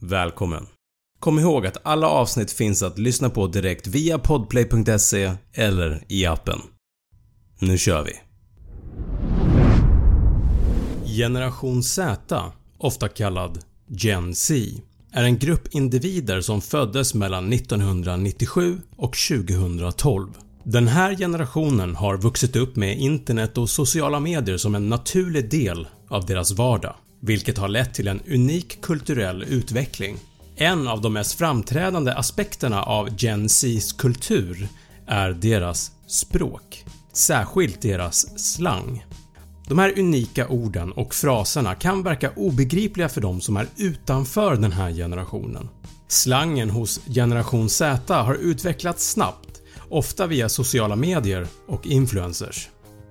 Välkommen! Kom ihåg att alla avsnitt finns att lyssna på direkt via podplay.se eller i appen. Nu kör vi! Generation Z, ofta kallad Gen Z, är en grupp individer som föddes mellan 1997 och 2012. Den här generationen har vuxit upp med internet och sociala medier som en naturlig del av deras vardag, vilket har lett till en unik kulturell utveckling. En av de mest framträdande aspekterna av Gen Zs kultur är deras språk, särskilt deras slang. De här unika orden och fraserna kan verka obegripliga för de som är utanför den här generationen. Slangen hos generation Z har utvecklats snabbt, ofta via sociala medier och influencers.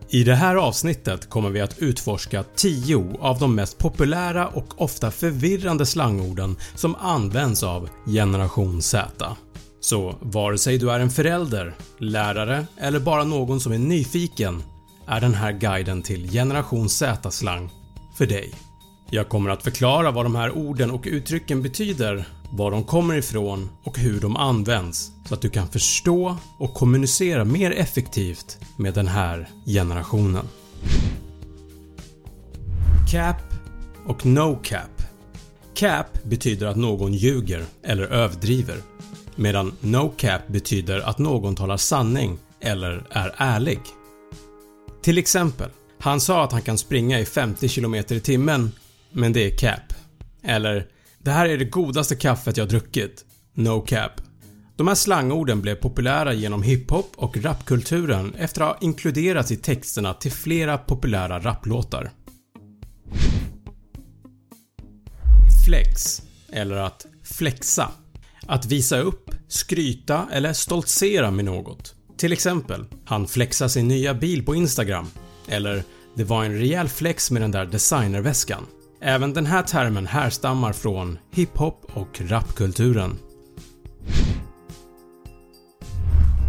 I det här avsnittet kommer vi att utforska 10 av de mest populära och ofta förvirrande slangorden som används av generation Z. Så vare sig du är en förälder, lärare eller bara någon som är nyfiken är den här guiden till generation Z-slang för dig. Jag kommer att förklara vad de här orden och uttrycken betyder, var de kommer ifrån och hur de används så att du kan förstå och kommunicera mer effektivt med den här generationen. Cap och No Cap Cap betyder att någon ljuger eller överdriver medan No Cap betyder att någon talar sanning eller är ärlig. Till exempel, han sa att han kan springa i 50 km i timmen, men det är cap. Eller “Det här är det godaste kaffet jag druckit”, no cap. De här slangorden blev populära genom hiphop och rapkulturen efter att ha inkluderats i texterna till flera populära raplåtar. Flex, eller att flexa. Att visa upp, skryta eller stoltsera med något. Till exempel, “Han flexar sin nya bil på Instagram” eller “Det var en rejäl flex med den där designerväskan”. Även den här termen härstammar från hiphop och rapkulturen.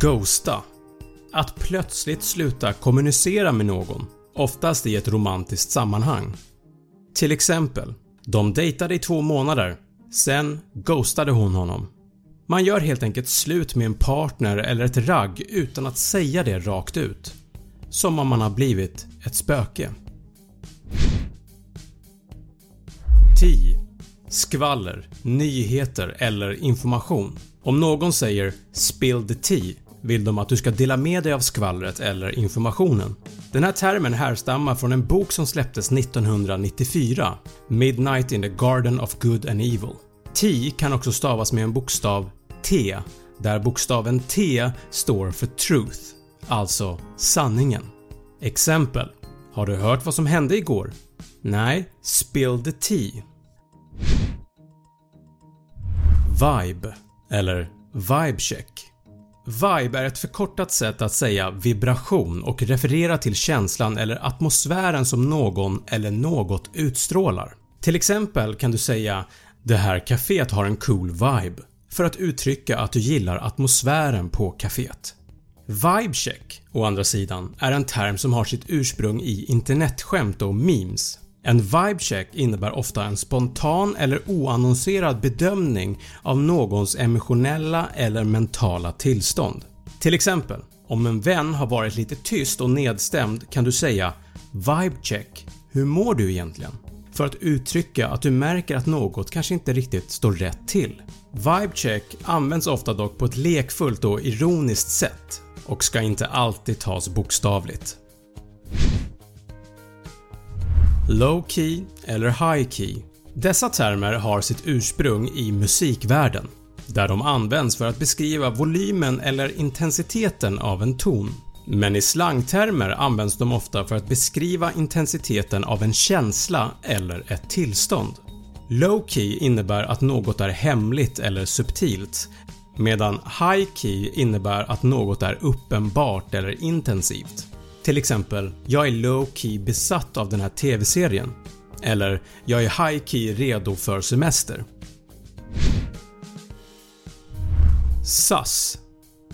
Ghosta Att plötsligt sluta kommunicera med någon, oftast i ett romantiskt sammanhang. Till exempel, de dejtade i två månader, sen ghostade hon honom. Man gör helt enkelt slut med en partner eller ett ragg utan att säga det rakt ut. Som om man har blivit ett spöke. 10. Skvaller, nyheter eller information. Om någon säger “spill the tea” vill de att du ska dela med dig av skvallret eller informationen. Den här termen härstammar från en bok som släpptes 1994, “Midnight in the Garden of Good and Evil”. Tea kan också stavas med en bokstav T, där bokstaven T står för truth, alltså sanningen. Exempel “Har du hört vad som hände igår?” Nej, spill the tea. Vibe eller vibe check. Vibe är ett förkortat sätt att säga vibration och referera till känslan eller atmosfären som någon eller något utstrålar. Till exempel kan du säga “Det här kaféet har en cool vibe” för att uttrycka att du gillar atmosfären på kaféet. Vibecheck å andra sidan är en term som har sitt ursprung i internetskämt och memes. En vibecheck innebär ofta en spontan eller oannonserad bedömning av någons emotionella eller mentala tillstånd. Till exempel, om en vän har varit lite tyst och nedstämd kan du säga “Vibecheck, hur mår du egentligen?” för att uttrycka att du märker att något kanske inte riktigt står rätt till. Vibecheck används ofta dock på ett lekfullt och ironiskt sätt och ska inte alltid tas bokstavligt. Low key eller high key. Dessa termer har sitt ursprung i musikvärlden, där de används för att beskriva volymen eller intensiteten av en ton. Men i slangtermer används de ofta för att beskriva intensiteten av en känsla eller ett tillstånd. Low key innebär att något är hemligt eller subtilt medan high key innebär att något är uppenbart eller intensivt. Till exempel “Jag är low key besatt av den här TV-serien” eller “Jag är high key redo för semester”. SAS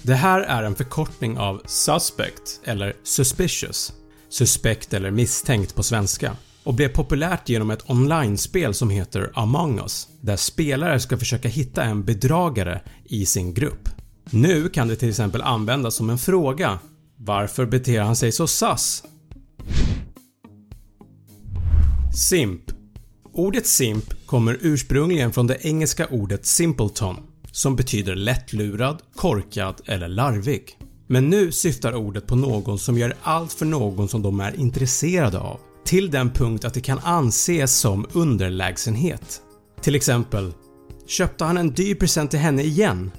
Det här är en förkortning av “suspect” eller “suspicious” suspekt eller misstänkt på svenska och blev populärt genom ett online-spel som heter Among Us där spelare ska försöka hitta en bedragare i sin grupp. Nu kan det till exempel användas som en fråga “Varför beter han sig så sass?” Simp Ordet simp kommer ursprungligen från det engelska ordet “simpleton” som betyder lättlurad, korkad eller larvig. Men nu syftar ordet på någon som gör allt för någon som de är intresserade av till den punkt att det kan anses som underlägsenhet. Till exempel “Köpte han en dyr present till henne igen?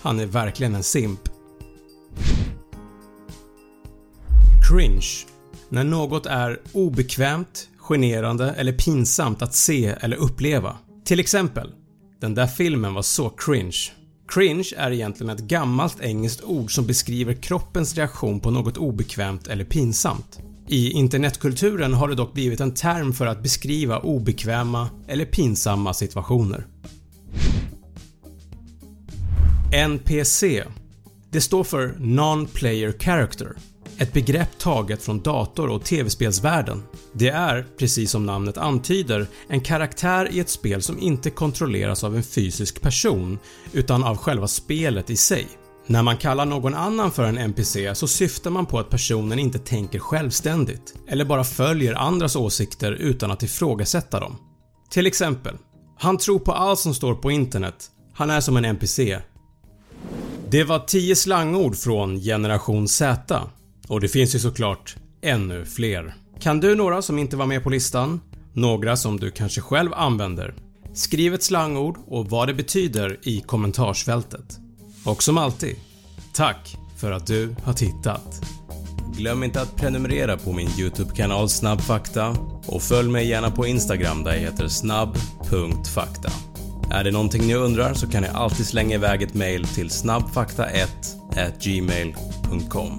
Han är verkligen en simp.” Cringe När något är obekvämt, generande eller pinsamt att se eller uppleva. Till exempel “Den där filmen var så cringe” Cringe är egentligen ett gammalt engelskt ord som beskriver kroppens reaktion på något obekvämt eller pinsamt. I internetkulturen har det dock blivit en term för att beskriva obekväma eller pinsamma situationer. NPC Det står för Non-Player Character, ett begrepp taget från dator och tv-spelsvärlden. Det är, precis som namnet antyder, en karaktär i ett spel som inte kontrolleras av en fysisk person utan av själva spelet i sig. När man kallar någon annan för en NPC så syftar man på att personen inte tänker självständigt eller bara följer andras åsikter utan att ifrågasätta dem. Till exempel, “Han tror på allt som står på internet. Han är som en NPC.” Det var 10 slangord från generation Z och det finns ju såklart ännu fler. Kan du några som inte var med på listan? Några som du kanske själv använder? Skriv ett slangord och vad det betyder i kommentarsfältet. Och som alltid, tack för att du har tittat. Glöm inte att prenumerera på min YouTube-kanal Snabbfakta och följ mig gärna på Instagram där jag heter snabb.fakta. Är det någonting ni undrar så kan ni alltid slänga iväg ett mail till snabbfakta1 gmail.com.